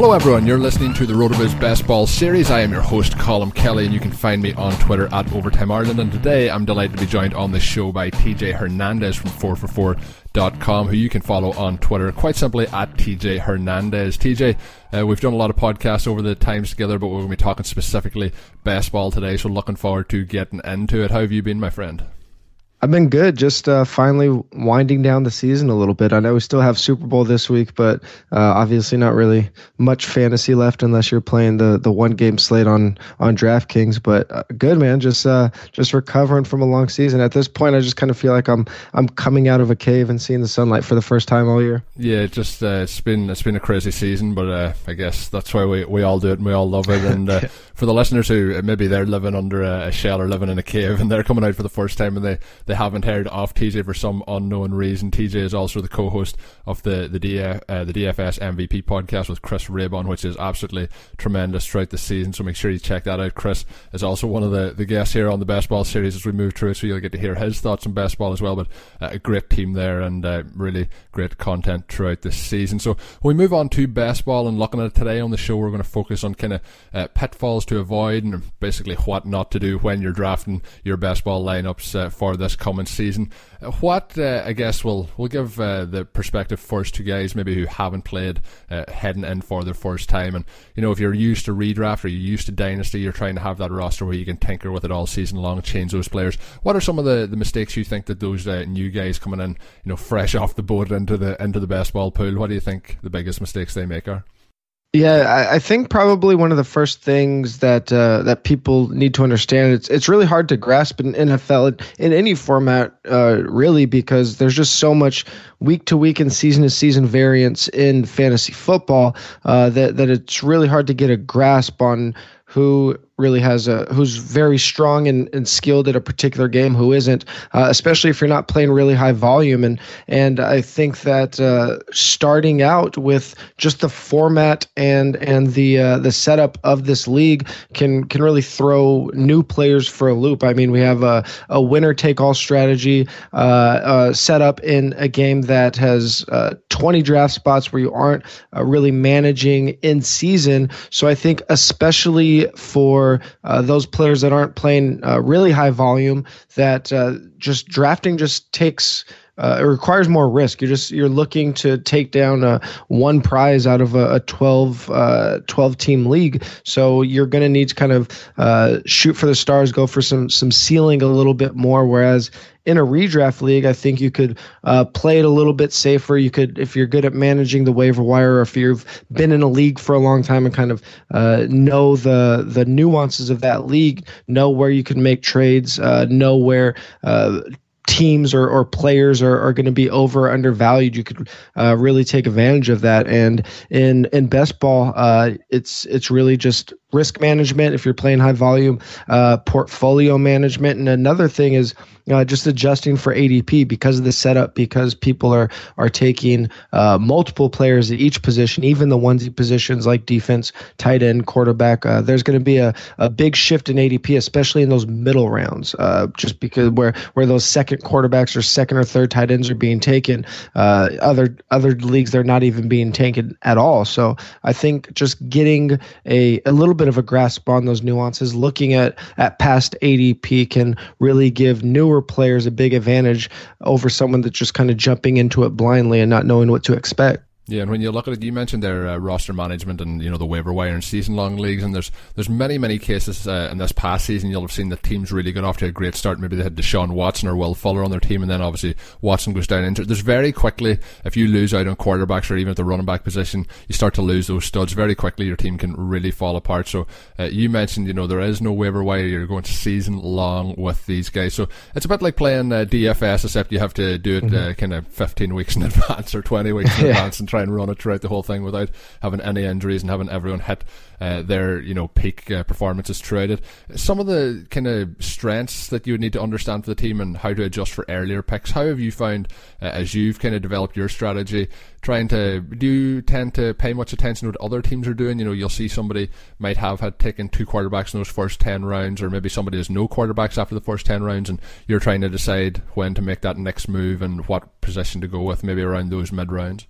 Hello, everyone. You're listening to the RotoViz Best Ball Series. I am your host, Colin Kelly, and you can find me on Twitter at Overtime Ireland. And today, I'm delighted to be joined on the show by TJ Hernandez from 4for4.com, who you can follow on Twitter quite simply at TJ Hernandez. TJ, uh, we've done a lot of podcasts over the times together, but we're going to be talking specifically best ball today, so looking forward to getting into it. How have you been, my friend? I've been good. Just uh, finally winding down the season a little bit. I know we still have Super Bowl this week, but uh, obviously not really much fantasy left unless you're playing the, the one game slate on on DraftKings. But uh, good man, just uh, just recovering from a long season. At this point, I just kind of feel like I'm I'm coming out of a cave and seeing the sunlight for the first time all year. Yeah, just uh, it's been it's been a crazy season, but uh, I guess that's why we we all do it and we all love it. And for the listeners who maybe they're living under a, shell or living in a cave and they're coming out for the first time and they they haven't heard of TJ for some unknown reason. TJ is also the co-host of the the, DF, uh, the DFS MVP podcast with Chris Raybon, which is absolutely tremendous throughout the season. So make sure you check that out. Chris is also one of the, the guests here on the Best Ball series as we move through so you'll get to hear his thoughts on best ball as well. But uh, a great team there and uh, really great content throughout this season. So we move on to best ball and looking at it today on the show, we're going to focus on kind of uh, pitfalls to avoid and basically what not to do when you're drafting your best ball lineups uh, for this coming season. Uh, what uh, I guess we'll we'll give uh, the perspective first to guys maybe who haven't played uh, heading in for their first time, and you know if you're used to redraft or you're used to dynasty, you're trying to have that roster where you can tinker with it all season long, change those players. What are some of the, the mistakes you think that those uh, new guys coming in, you know, fresh off the boat into the into the best ball pool? What do you think the biggest mistakes they make are? Yeah, I, think probably one of the first things that uh, that people need to understand it's it's really hard to grasp in NFL in any format, uh, really, because there's just so much week to week and season to season variance in fantasy football uh, that that it's really hard to get a grasp on who really has a who's very strong and, and skilled at a particular game who isn't uh, especially if you're not playing really high volume. And and I think that uh, starting out with just the format and and the uh, the setup of this league can can really throw new players for a loop. I mean we have a, a winner take all strategy uh, uh, set up in a game that has uh, 20 draft spots where you aren't really managing in season. So I think especially for uh, those players that aren't playing uh, really high volume that uh, just drafting just takes uh, it requires more risk. You're just you're looking to take down a one prize out of a, a 12, uh, 12 team league. So you're going to need to kind of uh, shoot for the stars, go for some some ceiling a little bit more. Whereas in a redraft league, I think you could uh, play it a little bit safer. You could, if you're good at managing the waiver wire, or if you've been in a league for a long time and kind of uh, know the the nuances of that league, know where you can make trades, uh, know where uh, teams or, or players are, are going to be over undervalued, you could uh, really take advantage of that. And in in best ball, uh, it's it's really just risk management if you're playing high volume, uh, portfolio management, and another thing is uh, just adjusting for ADP because of the setup, because people are are taking uh, multiple players at each position, even the onesie positions like defense, tight end, quarterback. Uh, there's going to be a, a big shift in ADP, especially in those middle rounds, uh, just because where where those second quarterbacks or second or third tight ends are being taken. Uh, other other leagues they're not even being taken at all. So I think just getting a a little bit of a grasp on those nuances, looking at at past ADP can really give newer players a big advantage over someone that's just kind of jumping into it blindly and not knowing what to expect. Yeah, and when you look at it, you mentioned their uh, roster management and you know the waiver wire and season long leagues, and there's there's many many cases uh, in this past season you'll have seen that teams really got off to a great start. Maybe they had Deshaun Watson or Will Fuller on their team, and then obviously Watson goes down injured. There's very quickly if you lose out on quarterbacks or even at the running back position, you start to lose those studs very quickly. Your team can really fall apart. So uh, you mentioned you know there is no waiver wire. You're going to season long with these guys, so it's a bit like playing uh, DFS, except you have to do it mm-hmm. Uh, kind of 15 weeks in advance or 20 weeks in yeah. advance and try and run it throughout the whole whole thing without having any injuries and having everyone hit uh, their you know peak uh, performances throughout it. Some of the kind of strengths that you would need to understand for the team and how to adjust for earlier picks. How have you found uh, as you've kind of developed your strategy? Trying to do you tend to pay much attention to what other teams are doing? You know, you'll see somebody might have had taken two quarterbacks in those first ten rounds, or maybe somebody has no quarterbacks after the first ten rounds, and you're trying to decide when to make that next move and what position to go with, maybe around those mid rounds.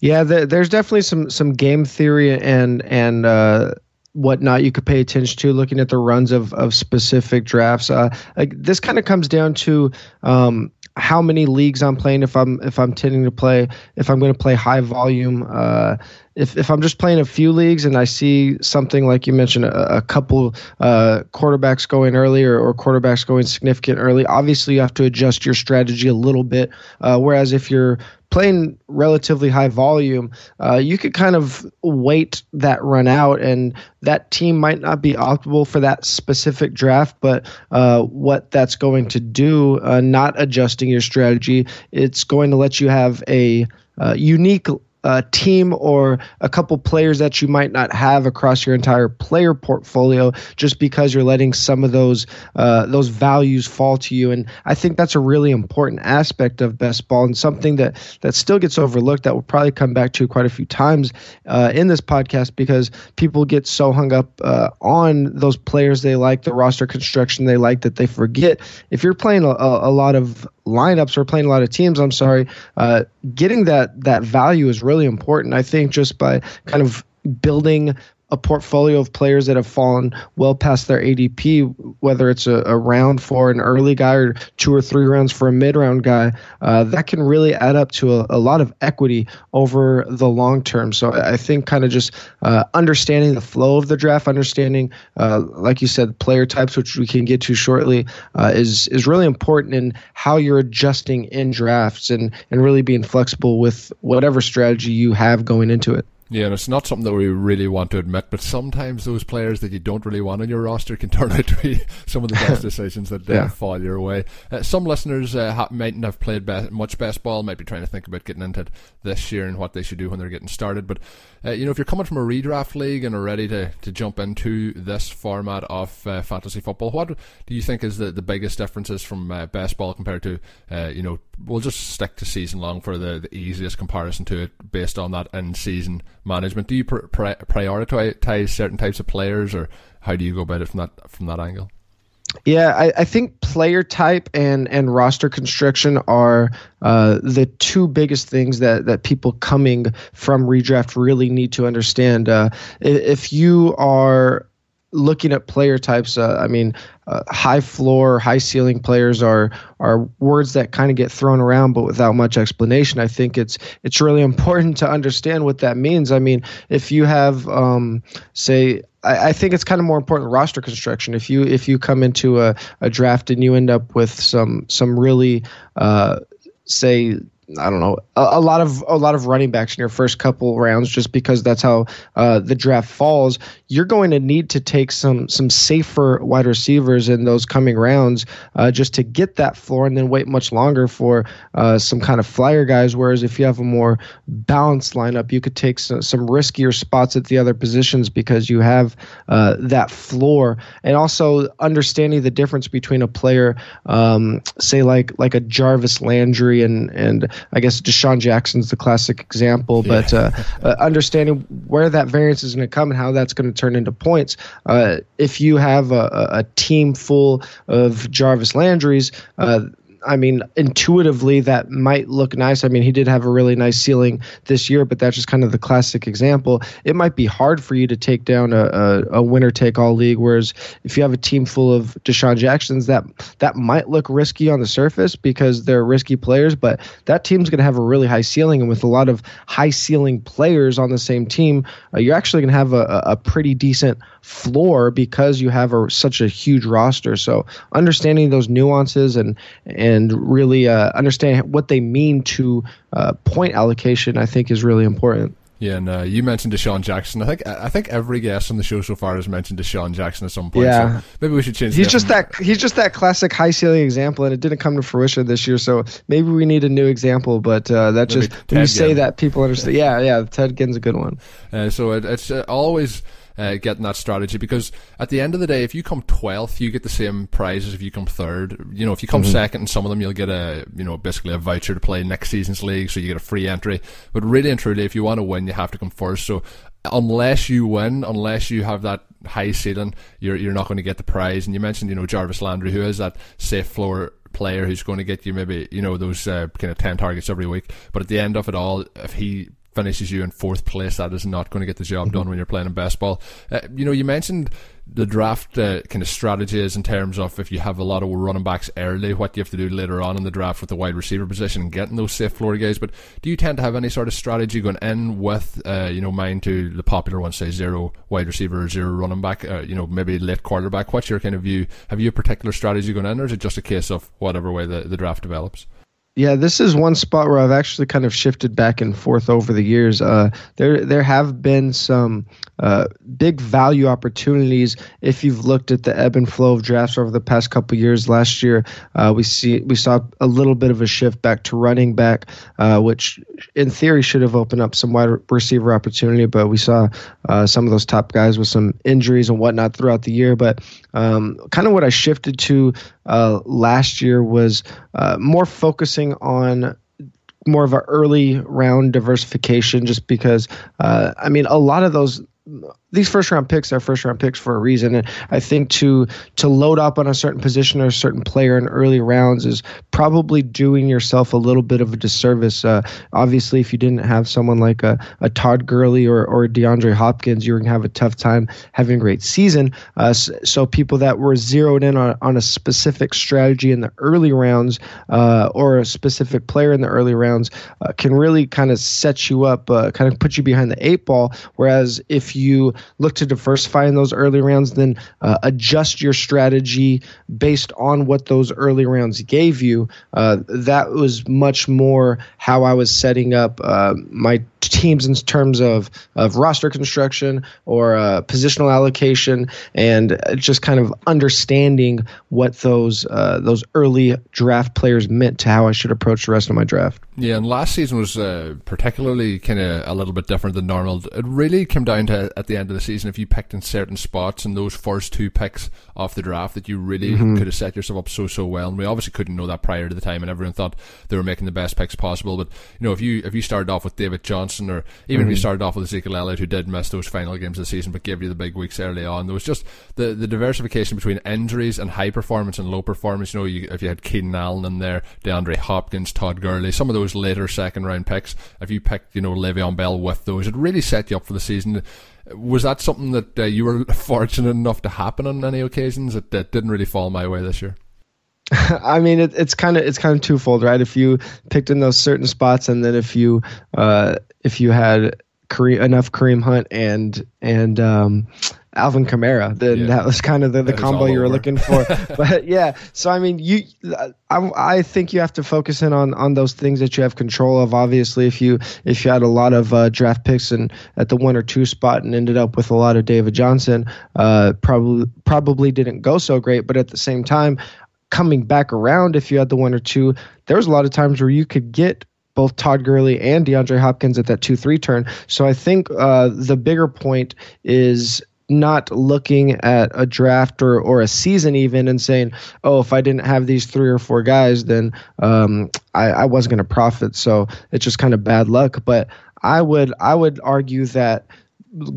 Yeah, the, there's definitely some some game theory and and uh, whatnot you could pay attention to looking at the runs of of specific drafts. Uh, like this kind of comes down to um, how many leagues I'm playing. If I'm if I'm tending to play, if I'm going to play high volume. Uh, if, if I'm just playing a few leagues and I see something like you mentioned, a, a couple uh, quarterbacks going early or, or, quarterbacks going significant early, obviously you have to adjust your strategy a little bit. Uh, whereas if you're playing relatively high volume, uh, you could kind of wait that run out, and that team might not be optimal for that specific draft. But uh, what that's going to do, uh, not adjusting your strategy, it's going to let you have a uh, unique a team or a couple players that you might not have across your entire player portfolio just because you're letting some of those uh, those values fall to you. And I think that's a really important aspect of best ball and something that that still gets overlooked that we'll probably come back to quite a few times uh, in this podcast because people get so hung up uh, on those players they like the roster construction they like that they forget. If you're playing a, a lot of lineups or playing a lot of teams i'm sorry uh, getting that that value is really important. I think just by kind of building a portfolio of players that have fallen well past their ADP, whether it's a, a round for an early guy or two or three rounds for a mid round guy, uh, that can really add up to a, a, lot of equity over the long term. So I think kind of just uh, understanding the flow of the draft, understanding, uh, like you said, player types, which we can get to shortly, uh, is is really important in how you're adjusting in drafts and and really being flexible with whatever strategy you have going into it. Yeah, and it's not something that we really want to admit, but sometimes those players that you don't really want on your roster can turn out to be some of the best decisions that yeah. fall your way. Uh, some listeners uh, ha- mightn't have played much best ball, might be trying to think about getting into it this year and what they should do when they're getting started. But uh, you know, if you're coming from a redraft league and are ready to, to jump into this format of uh, fantasy football, what do you think is the, the biggest differences from uh, best ball compared to you know? We'll just stick to season long for the, the easiest comparison to it based on that in season management? Do you pr- pri- prioritize certain types of players, or how do you go about it from that from that angle? Yeah, I, I, think player type and and roster construction are uh, the two biggest things that that people coming from redraft really need to understand. Uh, if you are looking at player types, uh, I mean, uh, high floor, high ceiling players are are words that kind of get thrown around, but without much explanation. I think it's it's really important to understand what that means. I mean, if you have, um, say, I, I think it's kind of more important roster construction. If you if you come into a, a draft and you end up with some some really uh, say I don't know a, a, lot of a lot of running backs in your first couple rounds just because that's how uh, the draft falls. You're going to need to take some some safer wide receivers in those coming rounds uh, just to get that floor and then wait much longer for uh, some kind of flyer guys. Whereas if you have a more balanced lineup, you could take some, some riskier spots at the other positions because you have uh, that floor and also understanding the difference between a player, um, say like like a Jarvis Landry and and I guess DeSean Jackson's the classic example, but uh, uh, understanding where that variance is going to come and how that's going to turn into points. Uh, if you have a, a, team full of Jarvis Landry's, uh, I mean, intuitively, that might look nice. I mean, he did have a really nice ceiling this year, but that's just kind of the classic example. It might be hard for you to take down a, a, a winner take all league. Whereas if you have a team full of DeSean Jacksons, that that might look risky on the surface because they're risky players, but that team's going to have a really high ceiling. And with a lot of high ceiling players on the same team, uh, you're actually going to have a, a pretty decent floor because you have a, such a huge roster. So understanding those nuances and and really uh, understanding what they mean to uh, point allocation, I think, is really important. Yeah, and uh, you mentioned DeSean Jackson. I think I think every guest on the show so far has mentioned DeSean Jackson at some point. Yeah, so maybe we should change. He's just that he's just that classic high ceiling example, and it didn't come to fruition this year. So maybe we need a new example. But uh, that maybe just Ted when you Ginn. say that, people understand. Yeah, yeah, Ted Ginn's a good one. Uh, so it, it's uh, always uh, getting that strategy because at the end of the day, if you come 12th, you get the same prize as if you come third. You know, if you come mm-hmm. second in some of them, you'll get a, you know, basically a voucher to play next season's league, so you get a free entry. But really and truly, if you want to win, you have to come first. So unless you win, unless you have that high ceiling, you're, you're not going to get the prize. And you mentioned, you know, Jarvis Landry, who is that safe floor player who's going to get you maybe you know those uh, kind of 10 targets every week but at the end of it all if he finishes you in fourth place, that is not going to get the job mm-hmm. done when you're playing in best ball. Uh, you know, you mentioned the draft uh, kind of strategies in terms of if you have a lot of running backs early, what you have to do later on in the draft with the wide receiver position and getting those safe floor guys. But do you tend to have any sort of strategy going in with, uh, you know, mind to the popular ones, say zero wide receiver, zero running back, uh, you know, maybe late quarterback? What's your kind of view? Have you a particular strategy going in, or is it just a case of whatever way the, the draft develops? Yeah, this is one spot where I've actually kind of shifted back and forth over the years. Uh, there, there have been some uh, big value opportunities. If you've looked at the ebb and flow of drafts over the past couple years, last year uh, we see we saw a little bit of a shift back to running back, uh, which in theory should have opened up some wide receiver opportunity. But we saw uh, some of those top guys with some injuries and whatnot throughout the year. But um, kind of what I shifted to uh, last year was more focusing on more of an early round diversification just because uh, I mean a lot of those these first round picks are first round picks for a reason. And i think to to load up on a certain position or a certain player in early rounds is probably doing yourself a little bit of a disservice. Uh, obviously if you didn't have someone like a, a todd Gurley or, or deandre hopkins you're going to have a tough time having a great season. Uh, so, so, people that were zeroed in on, on a specific strategy in the early rounds uh, or a specific player in the early rounds uh, can really kind of set you up uh, kind of put you behind the eight ball. Whereas if you look to diversify in those early rounds, then uh, adjust your strategy based on what those early rounds gave you. Uh, that was much more how I was setting up uh, my teams in terms of, of roster construction or uh, positional allocation and just kind of understanding what those uh, those early draft players meant to how I should approach the rest of my draft. Yeah, and last season was uh, particularly kind of a little bit different than normal. It really came down to at the end of the season if you picked in certain spots and those first two picks off the draft that you really mm-hmm. could have set yourself up so so well. And we obviously couldn't know that prior to the time, and everyone thought they were making the best picks possible. But you know, if you if you started off with David Johnson, or even mm-hmm. if you mm-hmm. started off with Ezekiel Elliott, who did miss those final games of the season but gave you the big weeks early on, there was just the the diversification between injuries and high performance and low performance. You know, you, if you had Keenan Allen in there, DeAndre Hopkins, Todd Gurley, some of those later second round picks, if you picked, you know, Le'Veon Bell with those, it really set you up for the season. Was that something that uh, you were fortunate enough to happen on any occasions? It, it didn't really fall my way this year. I mean, it, it's kind of it's kind of twofold, right? If you picked in those certain spots, and then if you uh, if you had Kareem, enough Kareem Hunt and and um, Alvin Kamara, then yeah. that was kind of the, the combo you were looking for. but yeah, so I mean, you, I, I think you have to focus in on on those things that you have control of. Obviously, if you if you had a lot of uh, draft picks and at the one or two spot and ended up with a lot of David Johnson, uh, probably probably didn't go so great. But at the same time, coming back around, if you had the one or two, there was a lot of times where you could get both Todd Gurley and DeAndre Hopkins at that 2 3 turn. So I think uh, the bigger point is not looking at a draft or, or a season even and saying, oh, if I didn't have these three or four guys, then um, I, I wasn't going to profit. So it's just kind of bad luck. But I would I would argue that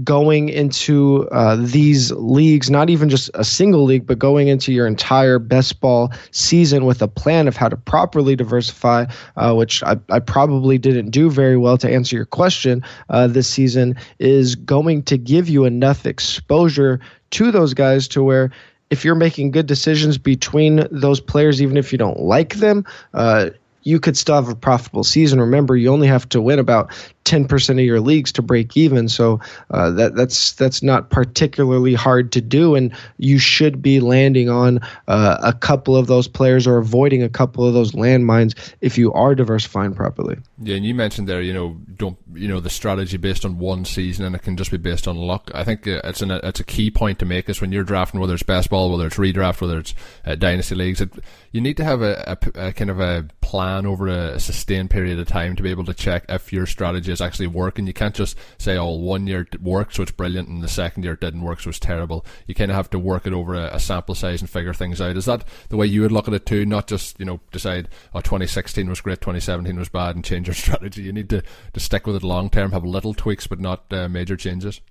going into uh, these leagues, not even just a single league, but going into your entire best ball season with a plan of how to properly diversify, uh, which I, I, probably didn't do very well to answer your question uh, this season, is going to give you enough exposure to those guys to where if you're making good decisions between those players, even if you don't like them, uh, you could still have a profitable season. Remember, you only have to win about 10% of your leagues to break even. So uh, that that's that's not particularly hard to do, and you should be landing on uh, a couple of those players or avoiding a couple of those landmines if you are diversifying properly. Yeah, and you mentioned there, you know, don't you know the strategy based on one season, and it can just be based on luck. I think uh, it's an it's a key point to make is when you're drafting, whether it's best ball, whether it's redraft, whether it's uh, dynasty leagues, it, you need to have a, a, a, kind of a plan over a, a sustained period of time to be able to check if your strategy is actually working. You can't just say, "Oh, one year worked, so it's brilliant," and the second year didn't work, so it's terrible. You kind of have to work it over a, a, sample size and figure things out. Is that the way you would look at it too? Not just you know decide, "Oh, 2016 was great, 2017 was bad," and change your strategy. You need to to stick with it long term, have little tweaks, but not uh, major changes.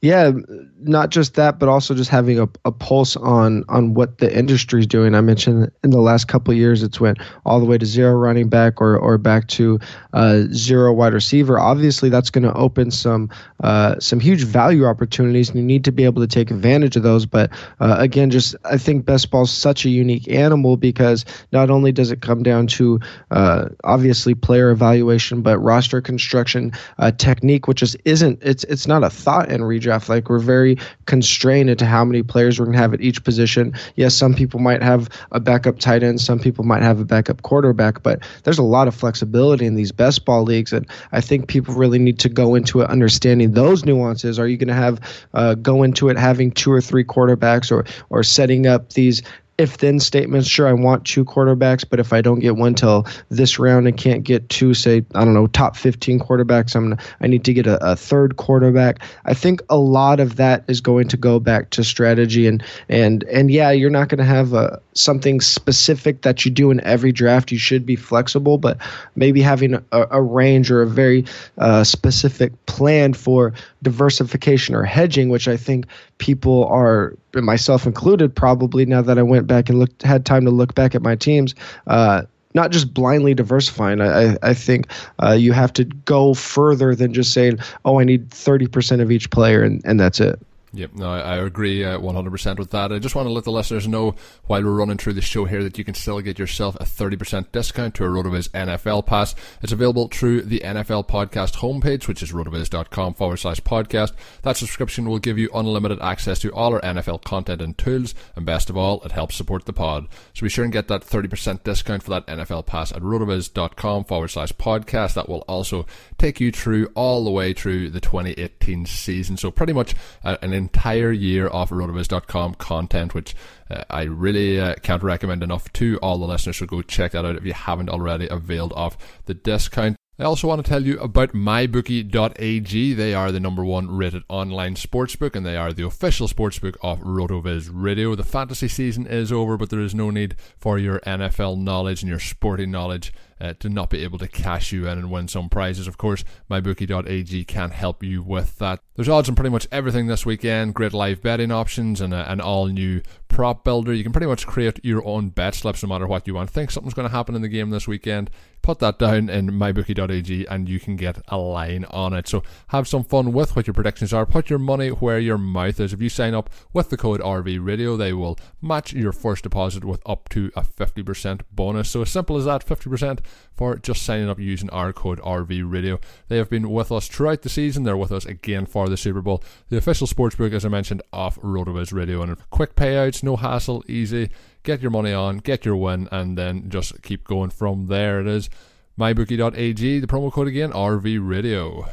Yeah, not just that, but also just having a, a pulse on on what the industry is doing. I mentioned in the last couple years, it's went all the way to zero running back or or back to uh, zero wide receiver. Obviously, that's going to open some uh, some huge value opportunities, and you need to be able to take advantage of those. But uh, again, just I think best ball is such a unique animal because not only does it come down to uh, obviously player evaluation, but roster construction uh, technique, which just isn't it's it's not a thought in redraft. Like we're very constrained into how many players we're going to have at each position. Yes, some people might have a backup tight end, some people might have a backup quarterback, but there's a lot of flexibility in these best ball leagues, and I think people really need to go into it understanding those nuances. Are you going to have uh, go into it having two or three quarterbacks, or or setting up these if then statements. Sure, I want two quarterbacks, but if I don't get one till this round and can't get two, say I don't know, top 15 quarterbacks, I'm I need to get a, a third quarterback. I think a lot of that is going to go back to strategy and and and yeah, you're not going to have a something specific that you do in every draft. You should be flexible, but maybe having a, a range or a very uh, specific plan for diversification or hedging, which I think people are, myself included, probably now that I went back and looked, had time to look back at my teams. Uh, not just blindly diversifying. I, I think uh, you have to go further than just saying, "Oh, I need thirty percent of each player," and, and that's it. Yep, no, I agree uh, 100% with that. I just want to let the listeners know while we're running through the show here that you can still get yourself a 30% discount to a RotoViz NFL pass. It's available through the NFL podcast homepage, which is rotoviz.com forward slash podcast. That subscription will give you unlimited access to all our NFL content and tools, and best of all, it helps support the pod. So be sure and get that 30% discount for that NFL pass at rotoviz.com forward slash podcast. That will also take you through all the way through the 2018 season. So pretty much uh, an entire year of rotoviz.com content, which uh, I really uh, can't recommend enough to all the listeners. So go check that out if you haven't already availed of the discount. I also want to tell you about mybookie.ag. They are the number one rated online sportsbook and they are the official sportsbook of RotoViz Radio. The fantasy season is over, but there is no need for your NFL knowledge and your sporting knowledge uh, to not be able to cash you in and win some prizes. Of course, mybookie.ag can help you with that. There's odds on pretty much everything this weekend, great live betting options, and a, an all new prop builder. You can pretty much create your own bet slips no matter what you want. Think something's going to happen in the game this weekend. Put that down in mybookie.ag and you can get a line on it. So have some fun with what your predictions are. Put your money where your mouth is. If you sign up with the code RV Radio, they will match your first deposit with up to a 50% bonus. So as simple as that, 50% for just signing up using our code RV Radio. They have been with us throughout the season. They're with us again for the Super Bowl. The official sportsbook, as I mentioned, off RotoViz Radio. And quick payouts, no hassle, easy. Get your money on, get your win, and then just keep going from there. It is mybookie.ag. The promo code again, RV Radio.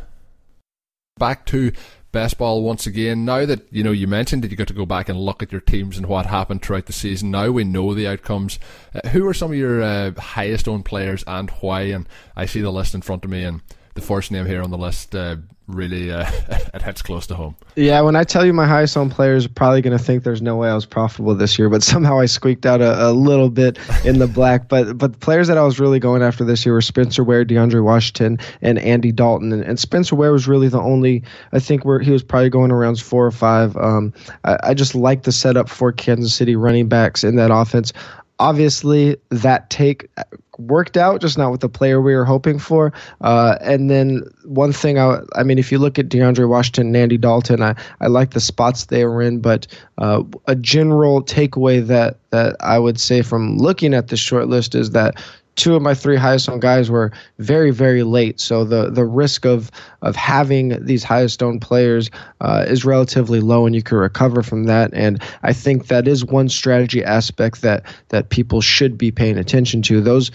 Back to best ball once again. Now that you know, you mentioned that you got to go back and look at your teams and what happened throughout the season. Now we know the outcomes. Uh, who are some of your uh, highest owned players and why? And I see the list in front of me, and the first name here on the list uh, really uh, it hits close to home. Yeah, when I tell you my highest owned players are probably going to think there's no way I was profitable this year, but somehow I squeaked out a, a little bit in the black. But but the players that I was really going after this year were Spencer Ware, DeAndre Washington, and Andy Dalton. And, and Spencer Ware was really the only I think where he was probably going around four or five. Um, I, I just like the setup for Kansas City running backs in that offense obviously that take worked out, just not with the player we were hoping for. Uh, and then one thing, I, I mean, if you look at DeAndre Washington and Andy Dalton, I, I like the spots they were in, but uh, a general takeaway that, that I would say from looking at the short list is that two of my three highest owned guys were very very late. So the the risk of of having these highest owned players uh, is relatively low and you can recover from that. And i think that is one strategy aspect that that people should be paying attention to. Those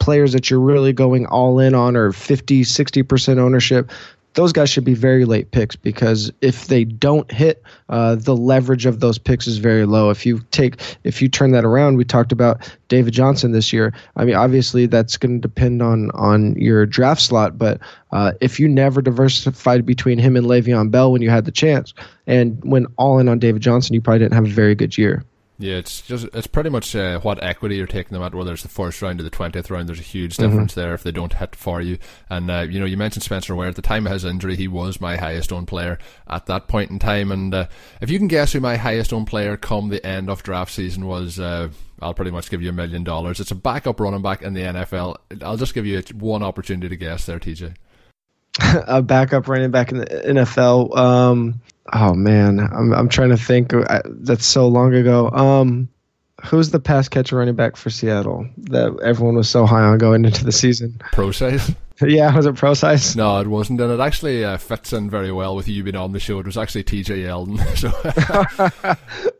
players that you're really going all in on or 50 60% ownership those guys should be very late picks because if they don't hit, uh, the leverage of those picks is very low. If you take, if you turn that around, we talked about David Johnson this year. I mean, obviously that's going to depend on on your draft slot, but uh, if you never diversified between him and Le'Veon Bell when you had the chance, and went all in on David Johnson, you probably didn't have a very good year. Yeah, it's just it's pretty much uh, what equity you're taking them at. Whether it's the first round or the twentieth round, there's a huge mm-hmm. difference mm-hmm. there if they don't hit for you. And uh, you know, you mentioned Spencer Ware at the time of his injury, he was my highest owned player at that point in time. And uh, if you can guess who my highest owned player come the end of draft season was. Uh, I'll pretty much give you a million dollars. It's a backup running back in the NFL. I'll just give you one opportunity to guess there, TJ. a backup running back in the NFL. Um, oh man, I'm I'm trying to think. I, that's so long ago. Um, who's the pass catcher running back for Seattle that everyone was so high on going into the season? Prosise. Yeah, was it Prosise? No, it wasn't, and it actually uh, fits in very well with you being on the show. It was actually TJ Yeldon. So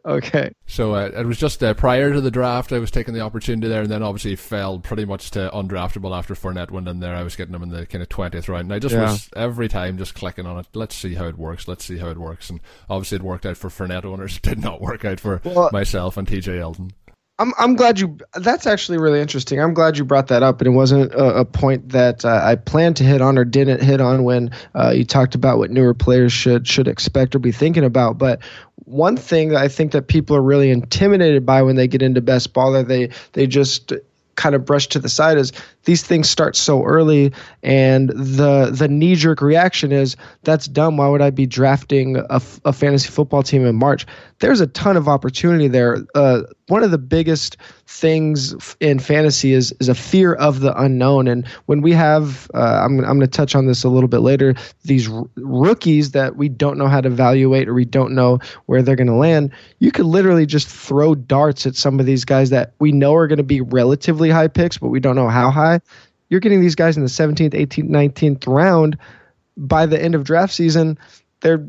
okay. So uh, it was just uh, prior to the draft, I was taking the opportunity there, and then obviously fell pretty much to undraftable after Fournette went in there. I was getting him in the kind of twentieth round, and I just yeah. was every time just clicking on it. Let's see how it works. Let's see how it works, and obviously it worked out for Fournette owners. It did not work out for well, myself and TJ Yeldon. I'm I'm glad you. That's actually really interesting. I'm glad you brought that up, and it wasn't a, a point that uh, I planned to hit on or didn't hit on when uh, you talked about what newer players should should expect or be thinking about. But one thing that I think that people are really intimidated by when they get into best ball, that they they just kind of brush to the side is these things start so early and the the knee jerk reaction is that's dumb why would i be drafting a, a fantasy football team in march there's a ton of opportunity there uh, one of the biggest things in fantasy is is a fear of the unknown. And when we have, uh, I'm I'm going to touch on this a little bit later. These r- rookies that we don't know how to evaluate or we don't know where they're going to land. You could literally just throw darts at some of these guys that we know are going to be relatively high picks, but we don't know how high. You're getting these guys in the 17th, 18th, 19th round. By the end of draft season, they're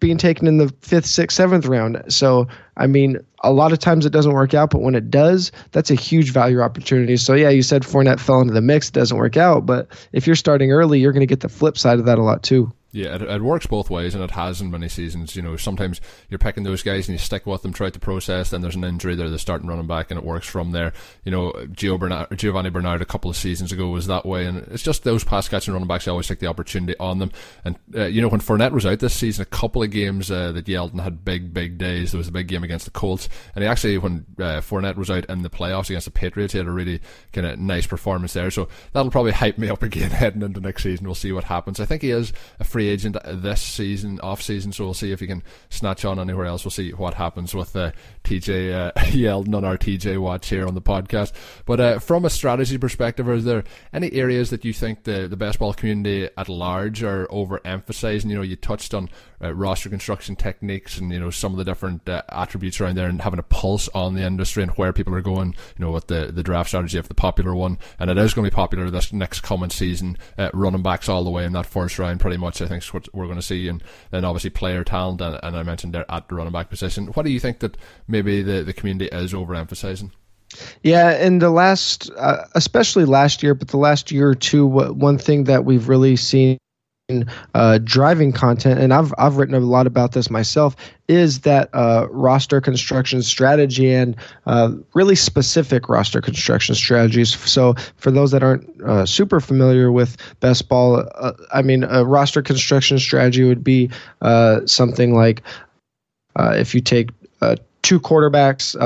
being taken in the fifth, sixth, seventh round. So, I mean, a lot of times it doesn't work out, but when it does, that's a huge value opportunity. So, yeah, you said Fournette fell into the mix, doesn't work out. But if you're starting early, you're going to get the flip side of that a lot too. Yeah, it, it, works both ways, and it has in many seasons. You know, sometimes you're picking those guys and you stick with them throughout the process. Then there's an injury, they're the starting running back, and it works from there. You know, Gio Bernard, Giovani Bernard a couple of seasons ago was that way, and it's just those pass catching running backs. I always take the opportunity on them. And uh, you know, when Fournette was out this season, a couple of games uh, that Yeldon had big, big days. There was a big game against the Colts, and he actually, when uh, Fournette was out in the playoffs against the Patriots, he had a really kind of nice performance there. So that'll probably hype me up again heading into next season. We'll see what happens. I think he is a free agent this season, off season. So we'll see if he can snatch on anywhere else. We'll see what happens with uh, TJ uh, on our TJ watch here on the podcast. But uh, from a strategy perspective, are there any areas that you think the the best ball community at large are overemphasizing? You know, you touched on uh, roster construction techniques and you know some of the different uh, attributes around there, and having a pulse on the industry and where people are going. You know, with the the draft strategy of the popular one, and it is going to be popular this next coming season. Uh, running backs all the way in that first round, pretty much. I think is what we're going to see, and then obviously player talent, and, and I mentioned there at the running back position. What do you think that maybe the the community is overemphasizing? Yeah, in the last, uh, especially last year, but the last year or two, one thing that we've really seen uh, driving content, and I've I've written a lot about this myself, is that uh, roster construction strategy and uh, really specific roster construction strategies. So for those that aren't uh, super familiar with best ball, uh, I mean a roster construction strategy would be uh, something like if you take two quarterbacks,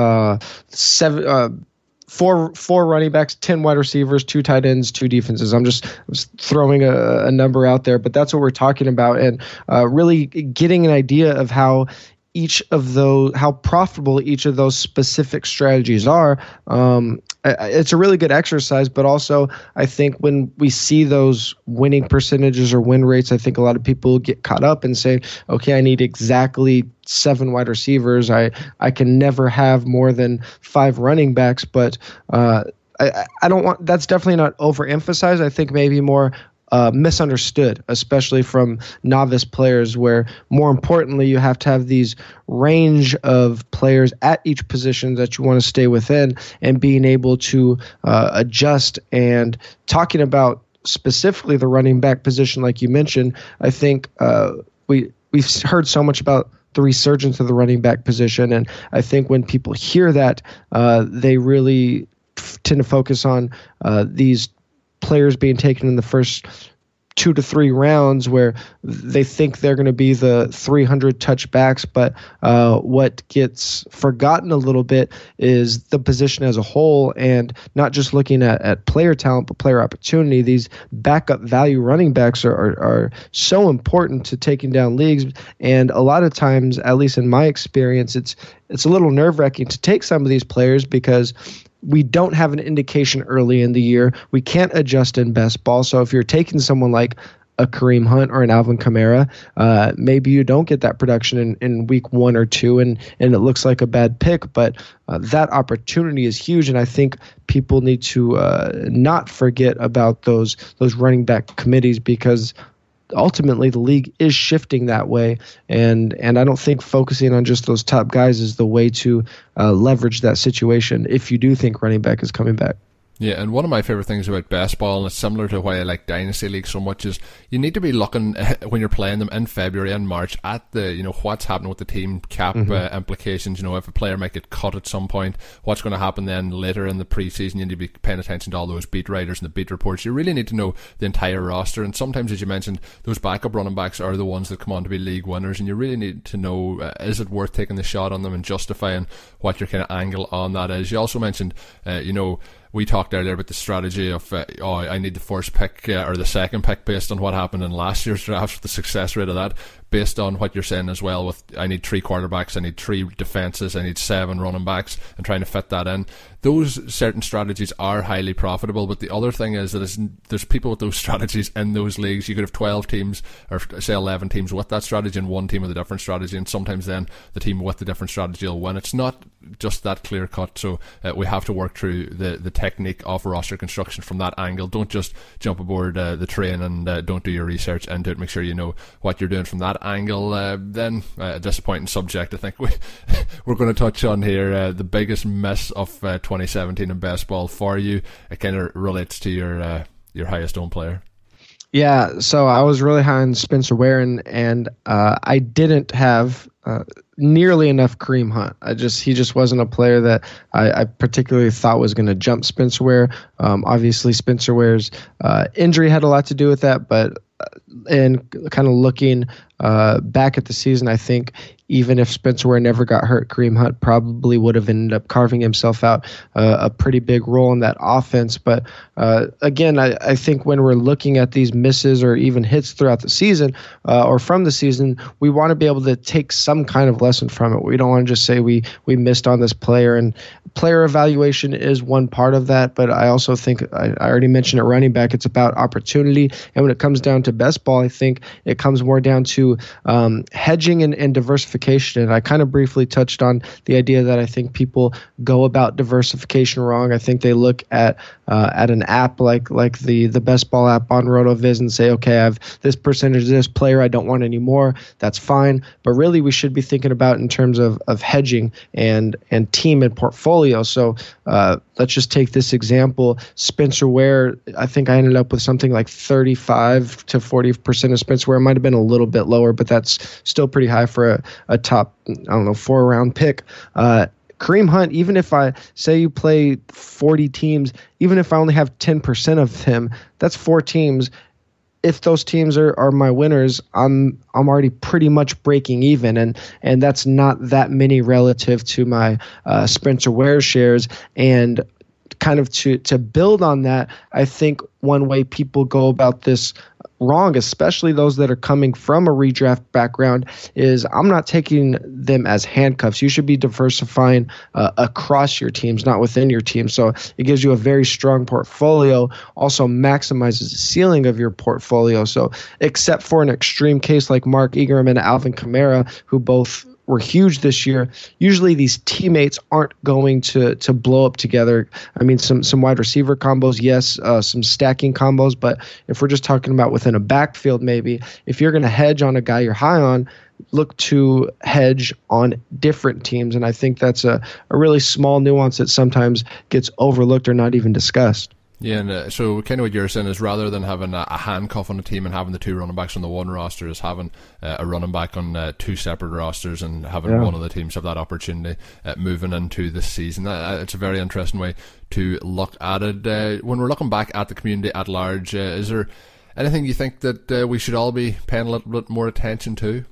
seven four four running backs, ten wide receivers, two tight ends, two defenses. I'm just, I'm just throwing a, a, number out there, but that's what we're talking about, and uh, really getting an idea of how each of those how profitable each of those specific strategies are um, it's a really good exercise but also i think when we see those winning percentages or win rates i think a lot of people get caught up and say okay i need exactly seven wide receivers i i can never have more than five running backs but uh, I, I don't want that's definitely not overemphasized. I think maybe more uh, misunderstood, especially from novice players, where more importantly, you have to have these range of players at each position that you want to stay within and being able to uh, adjust. And talking about specifically the running back position, like you mentioned, I think uh, we we've heard so much about the resurgence of the running back position, and I think when people hear that, uh, they really tend to focus on uh, these players being taken in the first two to three rounds where they think they're going to be the 300 touchbacks. But uh, what gets forgotten a little bit is the position as a whole and not just looking at, at player talent, but player opportunity. These backup value running backs are, are, are so important to taking down leagues. And a lot of times, at least in my experience, it's it's a little nerve wracking to take some of these players because we don't have an indication early in the year. We can't adjust in best ball. So if you're taking someone like a Kareem Hunt or an Alvin Kamara, uh, maybe you don't get that production in, in week one or two, and and it looks like a bad pick. But uh, that opportunity is huge, and I think people need to uh, not forget about those those running back committees because ultimately the league is shifting that way and and I don't think focusing on just those top guys is the way to uh, leverage that situation if you do think running back is coming back. Yeah, and one of my favorite things about best ball, and it's similar to why I like Dynasty League so much, is you need to be looking when you're playing them in February and March at the you know what's happening with the team cap mm-hmm. uh, implications. You know, if a player might get cut at some point, what's going to happen then later in the preseason. You need to be paying attention to all those beat writers and the beat reports. You really need to know the entire roster, and sometimes, as you mentioned, those backup running backs are the ones that come on to be league winners, and you really need to know uh, is it worth taking the shot on them and justifying what your kind of angle on that is. You also mentioned, uh, you know we talked earlier about the strategy of uh, oh I need the first pick uh, or the second pick based on what happened in last year's draft, the success rate of that. Based on what you're saying as well. With I need three quarterbacks, I need three defenses, I need seven running backs, and trying to fit that in. Those certain strategies are highly profitable, but the other thing is that there's people with those strategies in those leagues. You could have 12 teams, or say 11 teams with that strategy, and one team with a different strategy, and sometimes then the team with the different strategy will win. It's not just that clear cut, so uh, we have to work through the, the technique of roster construction from that angle. Don't just jump aboard uh, the train and uh, don't do your research into it. Make sure you know what you're doing from that angle. Uh, then, uh, a disappointing subject, I think we, we're going to touch on here uh, the biggest miss of 2017 in best ball for you. It kind of relates to your your highest owned player. Yeah, so I was really high on Spencer Ware, and, and uh, I didn't have uh, nearly enough Kareem Hunt. I just he just wasn't a player that I, I particularly thought was going to jump Spencer Ware. Um, obviously, Spencer Ware's uh, injury had a lot to do with that, but and kind of looking uh, back at the season, I think even if Spencer Ware never got hurt, Kareem Hunt probably would have ended up carving himself out uh, a pretty big role in that offense. But uh, again, I, I, think when we're looking at these misses or even hits throughout the season uh, or from the season, we want to be able to take some kind of lesson from it. We don't want to just say we we missed on this player. And player evaluation is one part of that, but I also think I, I already mentioned it running back. It's about opportunity, and when it comes down to best ball, I think it comes more down to um, hedging and, and diversification diversification. And I kind of briefly touched on the idea that I think people go about diversification wrong. I think they look at uh, at an app like like the the best ball app on RotoViz and say, okay, I have this percentage of this player, I don't want anymore. That's fine. But really, we should be thinking about in terms of of hedging and and team and portfolio. So uh, let's just take this example, Spencer Ware. I think I ended up with something like 35 to 40 percent of Spencer Ware. It might have been a little bit lower, but that's still pretty high for a, a top I don't know four round pick. Uh, Kareem Hunt, even if I say you play 40 teams, even if I only have 10% of him, that's four teams. If those teams are, are my winners, I'm I'm already pretty much breaking even, and and that's not that many relative to my uh, Spencer Ware shares. And kind of to to build on that, I think one way people go about this wrong, especially those that are coming from a redraft background, is I'm not taking them as handcuffs. You should be diversifying uh, across your teams, not within your team. So it gives you a very strong portfolio, also maximizes the ceiling of your portfolio. So, except for an extreme case like Mark Ingram and Alvin Kamara, who both were huge this year. Usually these teammates aren't going to to blow up together. I mean, some some wide receiver combos, yes, uh, some stacking combos, but if we're just talking about within a backfield, maybe if you're going to hedge on a guy you're high on, look to hedge on different teams, and I think that's a a really small nuance that sometimes gets overlooked or not even discussed. Yeah, and uh, so kind of what you're saying is rather than having a, a, handcuff on a team and having the two running backs on the one roster, is having uh, a running back on uh, two separate rosters and having yeah. one of the teams have that opportunity uh, moving into this season. Uh, it's a very interesting way to look at it. Uh, when we're looking back at the community at large, is there anything you think that we should all be paying a little bit more attention to?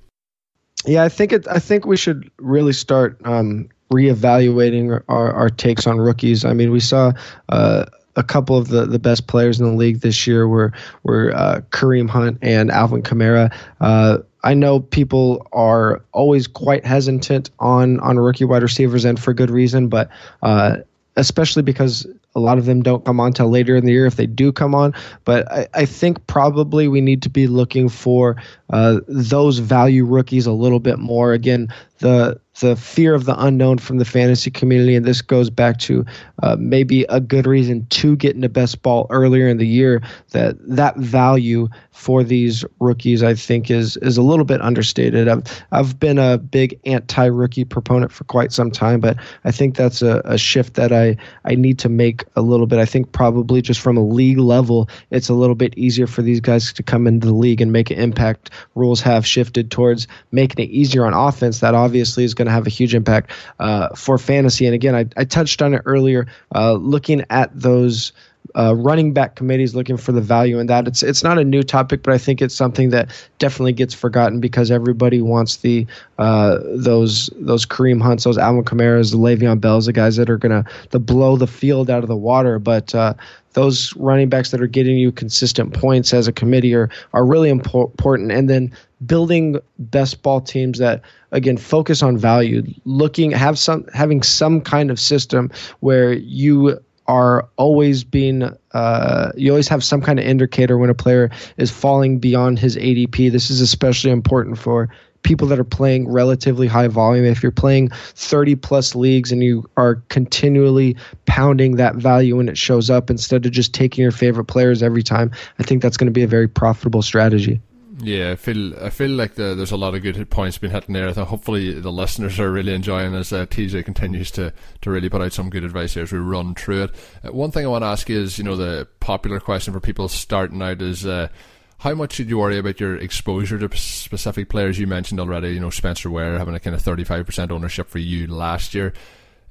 Yeah, I think it. I think we should really start um, reevaluating our, our takes on rookies. I mean, we saw uh, a couple of the, the best players in the league this year were were uh, Kareem Hunt and Alvin Kamara. Uh, I know people are always quite hesitant on on rookie wide receivers, and for good reason. But uh, especially because a lot of them don't come on till later in the year if they do come on. But I, I think probably we need to be looking for uh, those value rookies a little bit more. Again, the the fear of the unknown from the fantasy community, and this goes back to uh, maybe a good reason to get into best ball earlier in the year. That that value for these rookies, I think, is is a little bit understated. I've I've been a big anti rookie proponent for quite some time, but I think that's a, a shift that I I need to make a little bit. I think probably just from a league level, it's a little bit easier for these guys to come into the league and make an impact. Rules have shifted towards making it easier on offense. That obviously is going to have a huge impact uh, for fantasy. And again, I, I touched on it earlier. Uh, looking at those uh, running back committees looking for the value in that. It's it's not a new topic, but I think it's something that definitely gets forgotten because everybody wants the uh, those those Kareem Hunts, those Alvin Kamara's, the Le'Veon Bells, the guys that are gonna to blow the field out of the water. But uh, those running backs that are getting you consistent points as a committee are are really important. And then building best ball teams that again focus on value, looking have some having some kind of system where you are always being uh, you always have some kind of indicator when a player is falling beyond his ADP. This is especially important for people that are playing relatively high volume. If you're playing 30 plus leagues and you are continually pounding that value when it shows up instead of just taking your favorite players every time, I think that's going to be a very profitable strategy. Yeah, I feel I feel like the, there's a lot of good points being hit in there. I think hopefully the listeners are really enjoying as uh, TJ continues to, to really put out some good advice here as we run through it. Uh, one thing I want to ask you is, you know, the popular question for people starting out is. Uh, how much should you worry about your exposure to specific players? You mentioned already, you know, Spencer Ware having a kind of 35% ownership for you last year.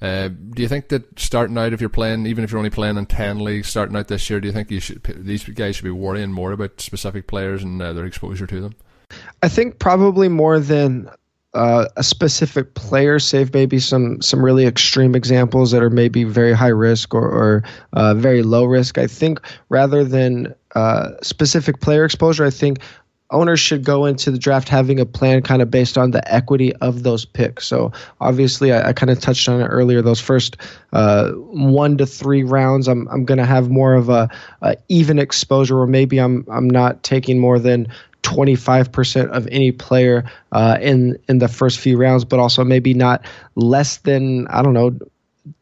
Uh, do you think that starting out, if you're playing, even if you're only playing in ten leagues, starting out this year, do you think you should these guys should be worrying more about specific players and uh, their exposure to them? I think probably more than uh, a specific player, save maybe some some really extreme examples that are maybe very high risk or, or uh, very low risk. I think rather than uh, specific player exposure, I think owners should go into the draft having a plan kind of based on the equity of those picks. So obviously, I, I kind of touched on it earlier. Those first uh, one to three rounds, I'm I'm going to have more of a, a, even exposure, or maybe I'm I'm not taking more than 25% of any player uh, in in the first few rounds, but also maybe not less than I don't know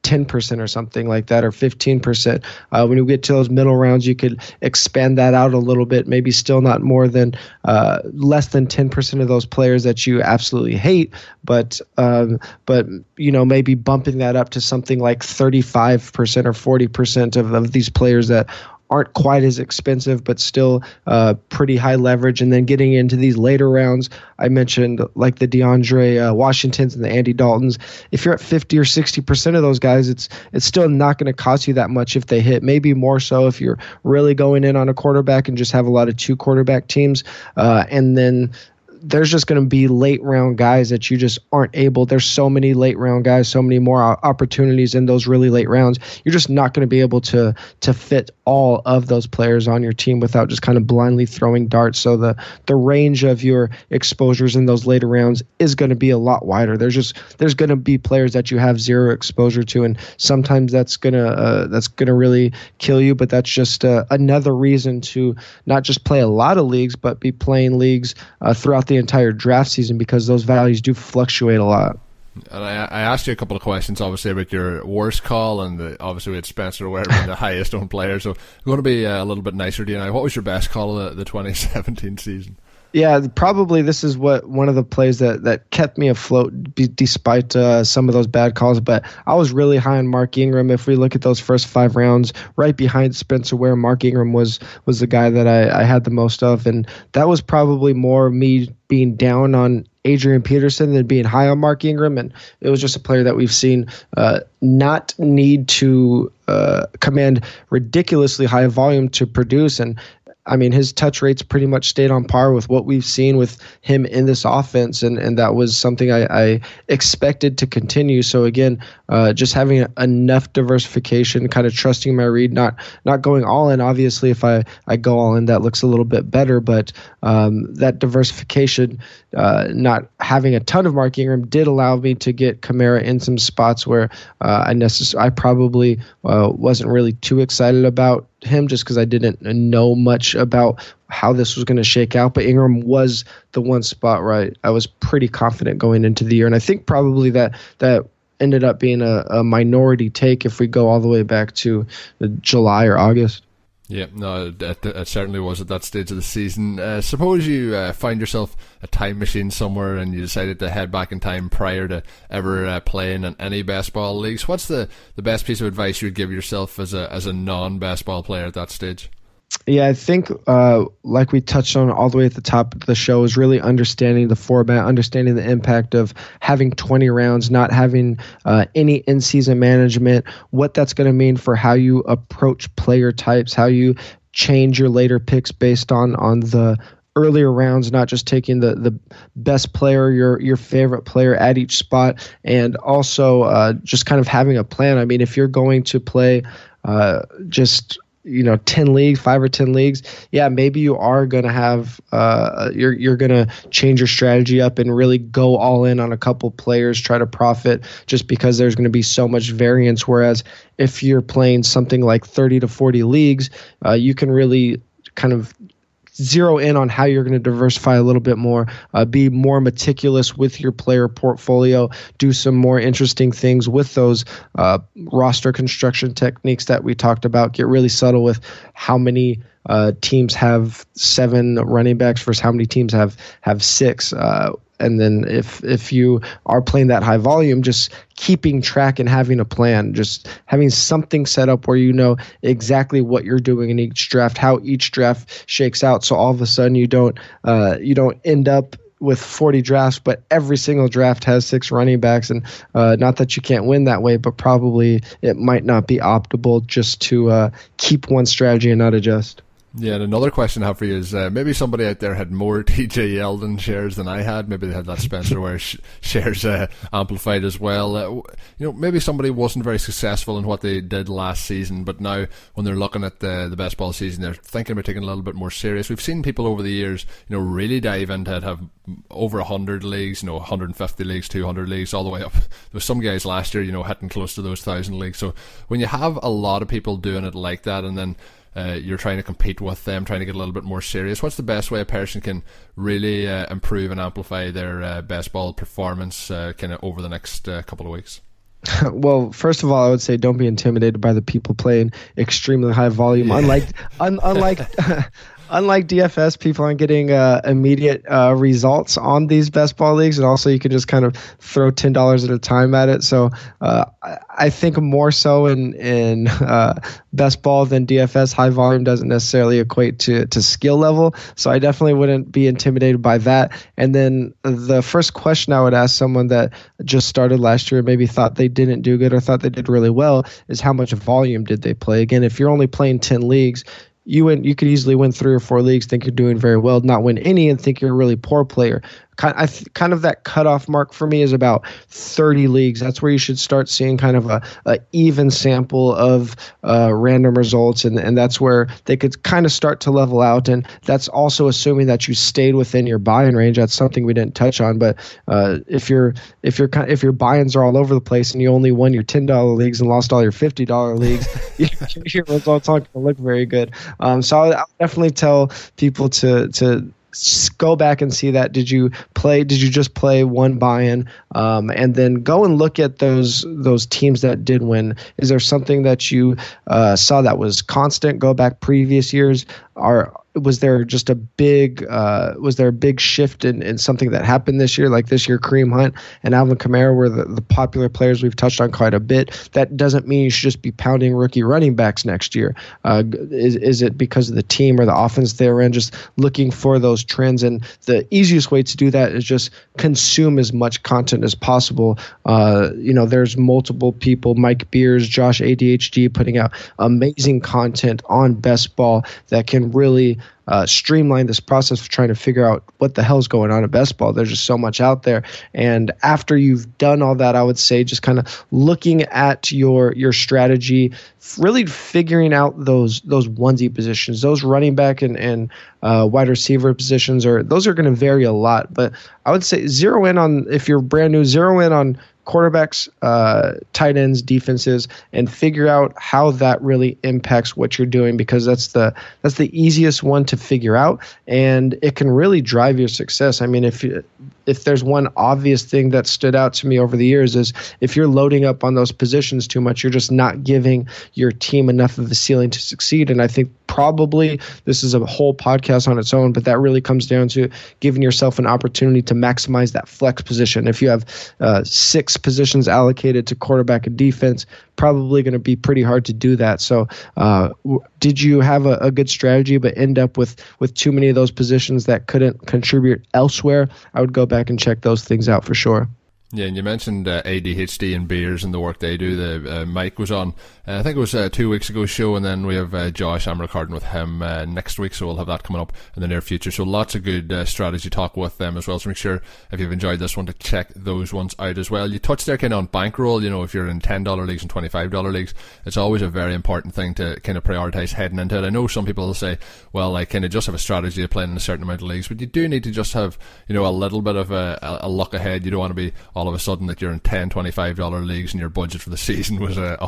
10% or something like that or 15% uh, when you get to those middle rounds you could expand that out a little bit maybe still not more than uh, less than 10% of those players that you absolutely hate but um, but you know maybe bumping that up to something like 35% or 40% of, of these players that aren't quite as expensive, but still uh, pretty high leverage. And then getting into these later rounds, I mentioned like the DeAndre uh, Washingtons and the Andy Daltons. If you're at 50 or 60 percent of those guys, it's it's still not going to cost you that much if they hit. Maybe more so if you're really going in on a quarterback and just have a lot of two quarterback teams. Uh, and then there's just going to be late round guys that you just aren't able. There's so many late round guys, so many more opportunities in those really late rounds. You're just not going to be able to to fit all of those players on your team without just kind of blindly throwing darts. So the the range of your exposures in those later rounds is going to be a lot wider. There's just there's going to be players that you have zero exposure to, and sometimes that's gonna uh, that's gonna really kill you. But that's just uh, another reason to not just play a lot of leagues, but be playing leagues uh, throughout the entire draft season because those values do fluctuate a lot. And I, I, asked you a couple of questions, obviously, about your worst call, and the, obviously we had Spencer Ware the highest owned player. So I'm going to be uh, a little bit nicer to you now. What was your best call of the, the 2017 season? Yeah, probably this is what one of the plays that, that kept me afloat despite uh, some of those bad calls. But I was really high on Mark Ingram. If we look at those first five rounds, right behind Spencer Ware, Mark Ingram was was the guy that I, I had the most of, and that was probably more me being down on Adrian Peterson than being high on Mark Ingram. And it was just a player that we've seen uh, not need to uh, command ridiculously high volume to produce. And I mean, his touch rates pretty much stayed on par with what we've seen with him in this offense, and, and that was something I, I expected to continue. So again, uh, just having enough diversification, kind of trusting my read, not not going all in. Obviously, if I, I go all in, that looks a little bit better, but um, that diversification, uh, not having a ton of Mark Ingram, did allow me to get Kamara in some spots where uh, I necess- I probably uh, wasn't really too excited about him just because I didn't know much about how this was going to shake out. But Ingram was the one spot right. I was pretty confident going into the year, and I think probably that that ended up being a, a minority take if we go all the way back to July or August. Yeah, no, it, it, certainly was at that stage of the season. Uh, suppose you uh, find yourself a time machine somewhere and you decided to head back in time prior to ever uh, playing in any best ball leagues. What's the, the best piece of advice you would give yourself as a as a non best ball player at that stage? Yeah, I think uh, like we touched on all the way at the top of the show is really understanding the format, understanding the impact of having 20 rounds, not having uh, any in-season management, what that's going to mean for how you approach player types, how you change your later picks based on on the earlier rounds, not just taking the the best player, your your favorite player at each spot, and also uh, just kind of having a plan. I mean, if you're going to play uh, just you know 10 leagues 5 or 10 leagues yeah maybe you are going to have uh, you're you're going to change your strategy up and really go all in on a couple players try to profit just because there's going to be so much variance. Whereas if you're playing something like 30 to 40 leagues uh, you can really kind of zero in on how you're going to diversify a little bit more, uh, be more meticulous with your player portfolio, do some more interesting things with those uh, roster construction techniques that we talked about. Get really subtle with how many uh, teams have seven running backs versus how many teams have have six. Uh, and then if if you are playing that high volume just keeping track and having a plan just having something set up where you know exactly what you're doing in each draft how each draft shakes out so all of a sudden you don't uh, you don't end up with 40 drafts, but every single draft has six running backs. And uh, not that you can't win that way, but probably it might not be optimal just to uh, keep one strategy and not adjust. Yeah, and another question I have for you is uh, maybe somebody out there had more TJ Yeldon shares than I had. Maybe they had that Spencer Ware sh- shares uh, amplified as well. Uh, you know, maybe somebody wasn't very successful in what they did last season, but now when they're looking at the the best ball season, they're thinking about taking a little bit more serious. We've seen people over the years, you know, really dive into it, have over hundred leagues, you know, 150 leagues, 200 leagues, all the way up. There was some guys last year, you know, hitting close to those thousand leagues. So when you have a lot of people doing it like that, and then uh, you're trying to compete with them, trying to get a little bit more serious. What's the best way a person can really uh, improve and amplify their uh, best ball performance uh, kind of over the next uh, couple of weeks? well, first of all, I would say don't be intimidated by the people playing extremely high volume. Unlike, un, unlike, unlike DFS, people aren't getting uh, immediate uh, results on these best ball leagues, and also you can just kind of throw ten dollars at a time at it. So uh, I think more so in in uh, best ball than DFS. High volume doesn't necessarily equate to to skill level, so I definitely wouldn't be intimidated by that. And then the first question I would ask someone that just started last year, and maybe thought they didn't do good or thought they did really well, is how much volume did they play? Again, if you're only playing ten leagues, you win you could easily win three or four leagues think you're doing very well not win any and think you're a really poor player kind of that cutoff mark for me is about 30 leagues. That's where you should start seeing kind of a, a even sample of uh, random results, and and that's where they could kind of start to level out. And that's also assuming that you stayed within your buy-in range. That's something we didn't touch on, but uh, if you're if you're if your buy-ins are all over the place and you only won your ten dollar leagues and lost all your fifty dollar leagues, your results aren't going to look very good. Um, so I'll definitely tell people to to go back and see that. Did you play? Did you just play one buy-in? Um, and then go and look at those those teams that did win. Is there something that you uh, saw that was constant? Go back previous years. Are was there just a big uh, was there a big shift in, in something that happened this year? Like this year Kareem Hunt and Alvin Kamara were the, the popular players we've touched on quite a bit. That doesn't mean you should just be pounding rookie running backs next year. Uh, is, is it because of the team or the offense they're in? Just looking for those trends. And the easiest way to do that is just consume as much content as possible. Uh, you know there's multiple people Mike Beers Josh ADHD putting out amazing content on best ball that can really uh, streamline this process of trying to figure out what the hell's going on at best ball. There's just so much out there, and after you've done all that, I would say just kind of looking at your your strategy, really figuring out those those onesie positions, those running back and and uh, wide receiver positions, or those are going to vary a lot. But I would say zero in on if you're brand new, zero in on quarterbacks, uh, tight ends, defenses, and figure out how that really impacts what you're doing because that's the that's the easiest one to figure out, and it can really drive your success. I mean, if you, if there's one obvious thing that stood out to me over the years is if you're loading up on those positions too much, you're just not giving your team enough of a ceiling to succeed. And I think probably this is a whole podcast on its own, but that really comes down to giving yourself an opportunity to maximize that flex position. If you have uh, six positions allocated to quarterback and defense, probably going to be pretty hard to do that. So, uh, did you have a, a, good strategy, but end up with with too many of those positions that couldn't contribute elsewhere? I would go back and check those things out for sure. Yeah, and you mentioned uh, ADHD and beers and the work they do. The uh, Mike was on, I think it was uh, two weeks ago show, and then we have uh, Josh. I'm recording with him uh, next week, so we'll have that coming up in the near future. So lots of good strategy talk with them as well. So make sure if you've enjoyed this one to check those ones out as well. You touched there kind of on bankroll. You know, if you're in ten dollar leagues and twenty five dollar leagues, it's always a very important thing to kind of prioritize heading into it. I know some people will say, well, I kind of just have a strategy of playing in a certain amount of leagues, but you do need to just have you know a little bit of a, a, luck ahead. You don't want to be all of a sudden that you're in 10 $25 leagues and your budget for the season was uh,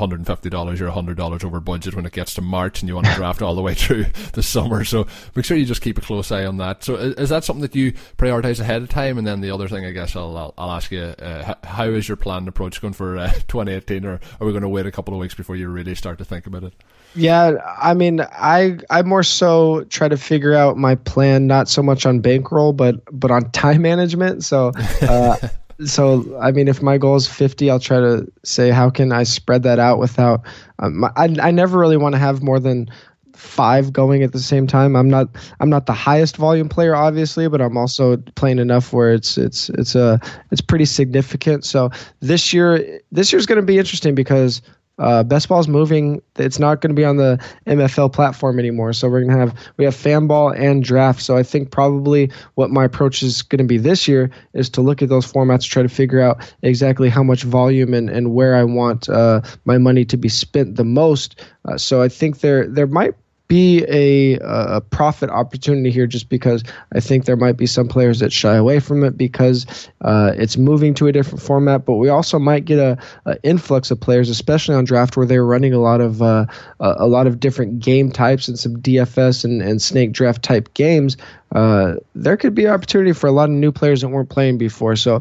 $150, you're $100 over budget when it gets to March and you want to draft all the way through the summer. So make sure you just keep a close eye on that. So is, is that something that you prioritize ahead of time? And then the other thing, I guess I'll, I'll, I'll ask you, uh, how is your planned approach going for uh, 2018 or are we going to wait a couple of weeks before you really start to think about it? Yeah, I mean, I I more so try to figure out my plan, not so much on bankroll, but but on time management. So uh, so I mean, if my goal is 50, I'll try to say how can I spread that out without. Um, I I never really want to have more than five going at the same time. I'm not I'm not the highest volume player, obviously, but I'm also playing enough where it's it's it's a it's pretty significant. So this year this year's going to be interesting because uh, best ball's moving. It's not going to be on the MFL platform anymore. So we're going to have we have Fanball and draft. So I think probably what my approach is going to be this year is to look at those formats, try to figure out exactly how much volume and, and where I want uh, my money to be spent the most. Uh, so I think there there might be a, a profit opportunity here just because I think there might be some players that shy away from it because uh, it's moving to a different format. But we also might get a, a influx of players, especially on draft where they're running a lot of uh, a lot of different game types and some DFS and, and snake draft type games. Uh, there could be opportunity for a lot of new players that weren't playing before. So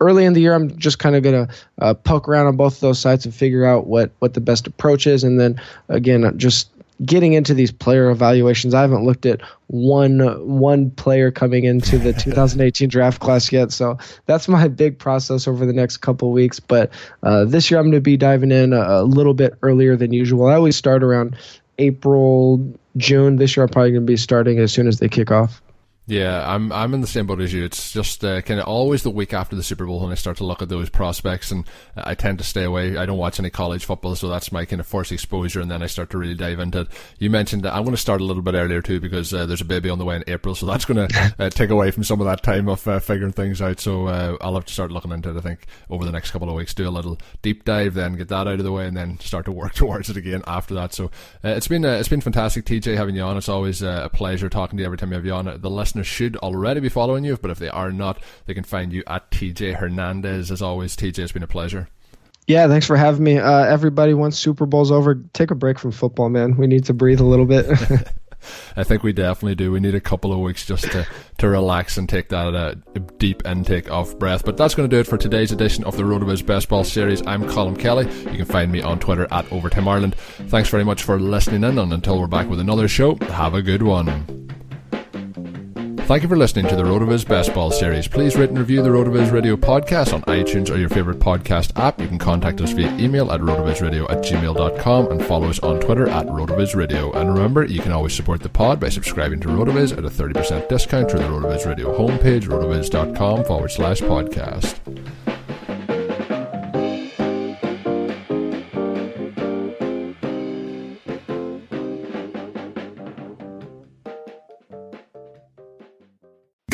early in the year, I'm just kind of gonna uh, poke around on both of those sites and figure out what what the best approach is, and then again, just getting into these player evaluations. I haven't looked at one one player coming into the 2018 draft class yet, so that's my big process over the next couple weeks. But uh, this year I'm going to be diving in a, a, little bit earlier than usual. I always start around April, June. This year I'm probably going to be starting as soon as they kick off. Yeah, I'm I'm in the same boat as you. It's just uh, kind of always the week after the Super Bowl when I start to look at those prospects, and I tend to stay away. I don't watch any college football, so that's my kind of first exposure, and then I start to really dive into it. You mentioned that I'm going to start a little bit earlier too because uh, there's a baby on the way in April, so that's going to uh, take away from some of that time of uh, figuring things out. So uh, I'll have to start looking into it. I think over the next couple of weeks, do a little deep dive, then get that out of the way, and then start to work towards it again after that. So uh, it's been it's been fantastic, TJ, having you on. It's always a pleasure talking to you every time you have you on. The listeners should already be following you, but if they are not, they can find you at TJ Hernandez. As always, TJ, it's been a pleasure. Yeah, thanks for having me. Uh, everybody, once Super Bowl's over, take a break from football, man. We need to breathe a little bit. I think we definitely do. We need a couple of weeks just to, to relax and take that uh, deep intake of breath. But that's going to do it for today's edition of the Road RotoViz Best Ball Series. I'm Colin Kelly. You can find me on Twitter at Overtime Ireland. Thanks very much for listening in, and until we're back with another show, have a good one. Thank you for listening to the RotoViz Best Ball series. Please rate and review the RotoViz Radio podcast on iTunes or your favorite podcast app. You can contact us via email at rotovizradio at gmail.com and follow us on Twitter at RotoVizRadio. And remember, you can always support the pod by subscribing to RotoViz at a 30% discount through the RotoViz Radio homepage, rotoviz.com forward slash podcast.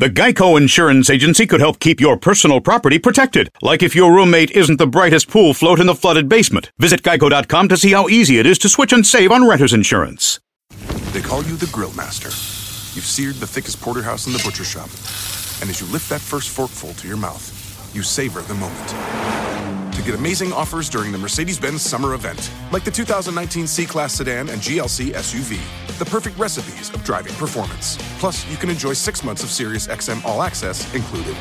The Geico Insurance Agency could help keep your personal property protected, like if your roommate isn't the brightest pool float in the flooded basement. Visit geico.com to see how easy it is to switch and save on renter's insurance. They call you the Grill Master. You've seared the thickest porterhouse in the butcher shop. And as you lift that first forkful to your mouth, you savor the moment. To get amazing offers during the Mercedes Benz summer event, like the 2019 C Class sedan and GLC SUV, the perfect recipes of driving performance. Plus, you can enjoy six months of Sirius XM All Access included.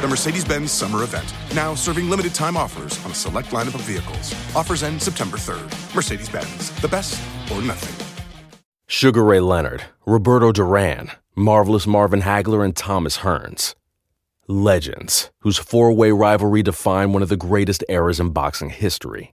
The Mercedes Benz summer event, now serving limited time offers on a select lineup of vehicles. Offers end September 3rd. Mercedes Benz, the best or nothing. Sugar Ray Leonard, Roberto Duran, Marvelous Marvin Hagler, and Thomas Hearns. Legends, whose four way rivalry defined one of the greatest eras in boxing history.